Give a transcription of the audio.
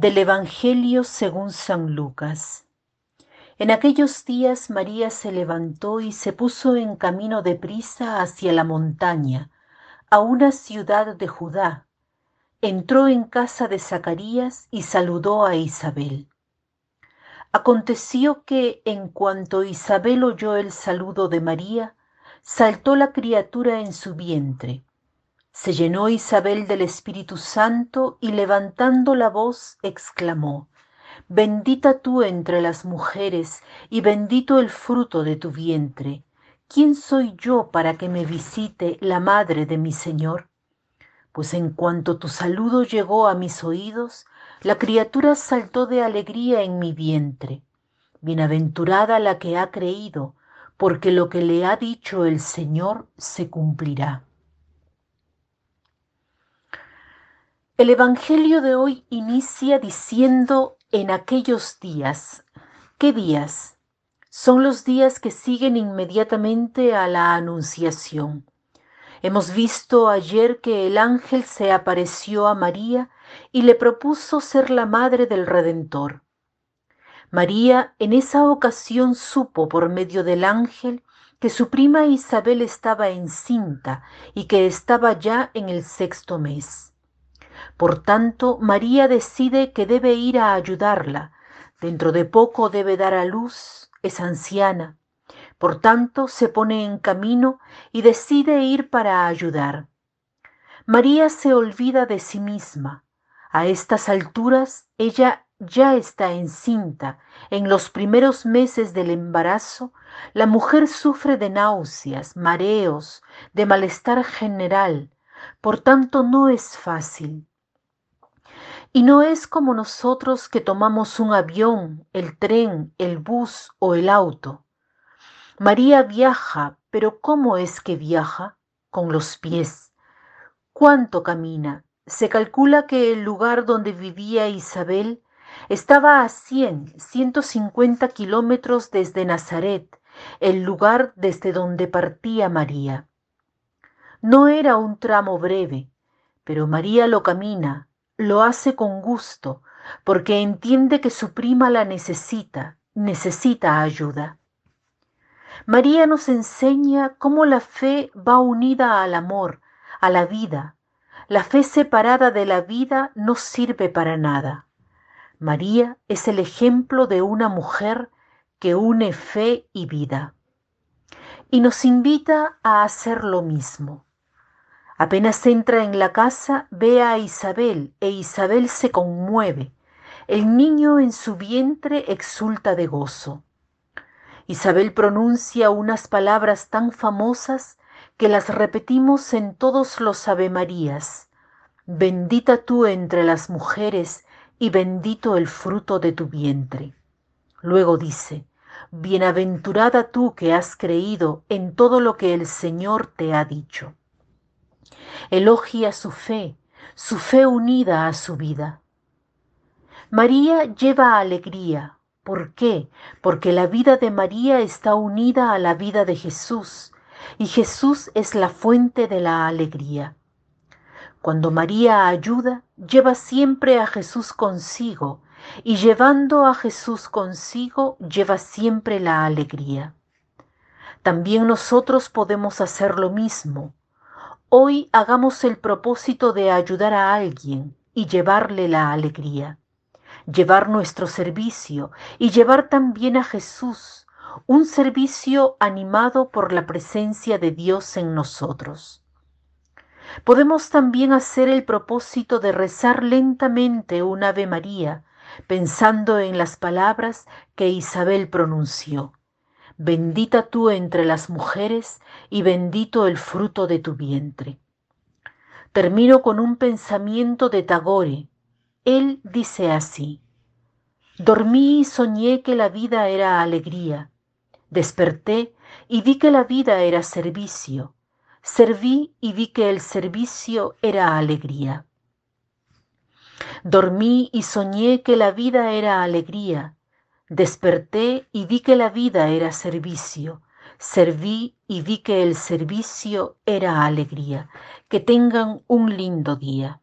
Del Evangelio según San Lucas. En aquellos días María se levantó y se puso en camino de prisa hacia la montaña, a una ciudad de Judá. Entró en casa de Zacarías y saludó a Isabel. Aconteció que en cuanto Isabel oyó el saludo de María, saltó la criatura en su vientre se llenó Isabel del Espíritu Santo y levantando la voz exclamó, Bendita tú entre las mujeres y bendito el fruto de tu vientre. ¿Quién soy yo para que me visite la madre de mi Señor? Pues en cuanto tu saludo llegó a mis oídos, la criatura saltó de alegría en mi vientre. Bienaventurada la que ha creído, porque lo que le ha dicho el Señor se cumplirá. El Evangelio de hoy inicia diciendo en aquellos días. ¿Qué días? Son los días que siguen inmediatamente a la Anunciación. Hemos visto ayer que el ángel se apareció a María y le propuso ser la madre del Redentor. María en esa ocasión supo por medio del ángel que su prima Isabel estaba encinta y que estaba ya en el sexto mes. Por tanto, María decide que debe ir a ayudarla. Dentro de poco debe dar a luz, es anciana. Por tanto, se pone en camino y decide ir para ayudar. María se olvida de sí misma. A estas alturas, ella ya está encinta. En los primeros meses del embarazo, la mujer sufre de náuseas, mareos, de malestar general. Por tanto, no es fácil. Y no es como nosotros que tomamos un avión, el tren, el bus o el auto. María viaja, pero ¿cómo es que viaja? Con los pies. ¿Cuánto camina? Se calcula que el lugar donde vivía Isabel estaba a 100, 150 kilómetros desde Nazaret, el lugar desde donde partía María. No era un tramo breve, pero María lo camina, lo hace con gusto, porque entiende que su prima la necesita, necesita ayuda. María nos enseña cómo la fe va unida al amor, a la vida. La fe separada de la vida no sirve para nada. María es el ejemplo de una mujer que une fe y vida. Y nos invita a hacer lo mismo. Apenas entra en la casa, ve a Isabel e Isabel se conmueve. El niño en su vientre exulta de gozo. Isabel pronuncia unas palabras tan famosas que las repetimos en todos los Avemarías. Bendita tú entre las mujeres y bendito el fruto de tu vientre. Luego dice, Bienaventurada tú que has creído en todo lo que el Señor te ha dicho elogia su fe, su fe unida a su vida. María lleva alegría. ¿Por qué? Porque la vida de María está unida a la vida de Jesús y Jesús es la fuente de la alegría. Cuando María ayuda, lleva siempre a Jesús consigo y llevando a Jesús consigo, lleva siempre la alegría. También nosotros podemos hacer lo mismo Hoy hagamos el propósito de ayudar a alguien y llevarle la alegría, llevar nuestro servicio y llevar también a Jesús, un servicio animado por la presencia de Dios en nosotros. Podemos también hacer el propósito de rezar lentamente un Ave María, pensando en las palabras que Isabel pronunció bendita tú entre las mujeres y bendito el fruto de tu vientre. Termino con un pensamiento de Tagore. Él dice así, dormí y soñé que la vida era alegría, desperté y vi que la vida era servicio, serví y vi que el servicio era alegría. Dormí y soñé que la vida era alegría, Desperté y vi que la vida era servicio. Serví y vi que el servicio era alegría. Que tengan un lindo día.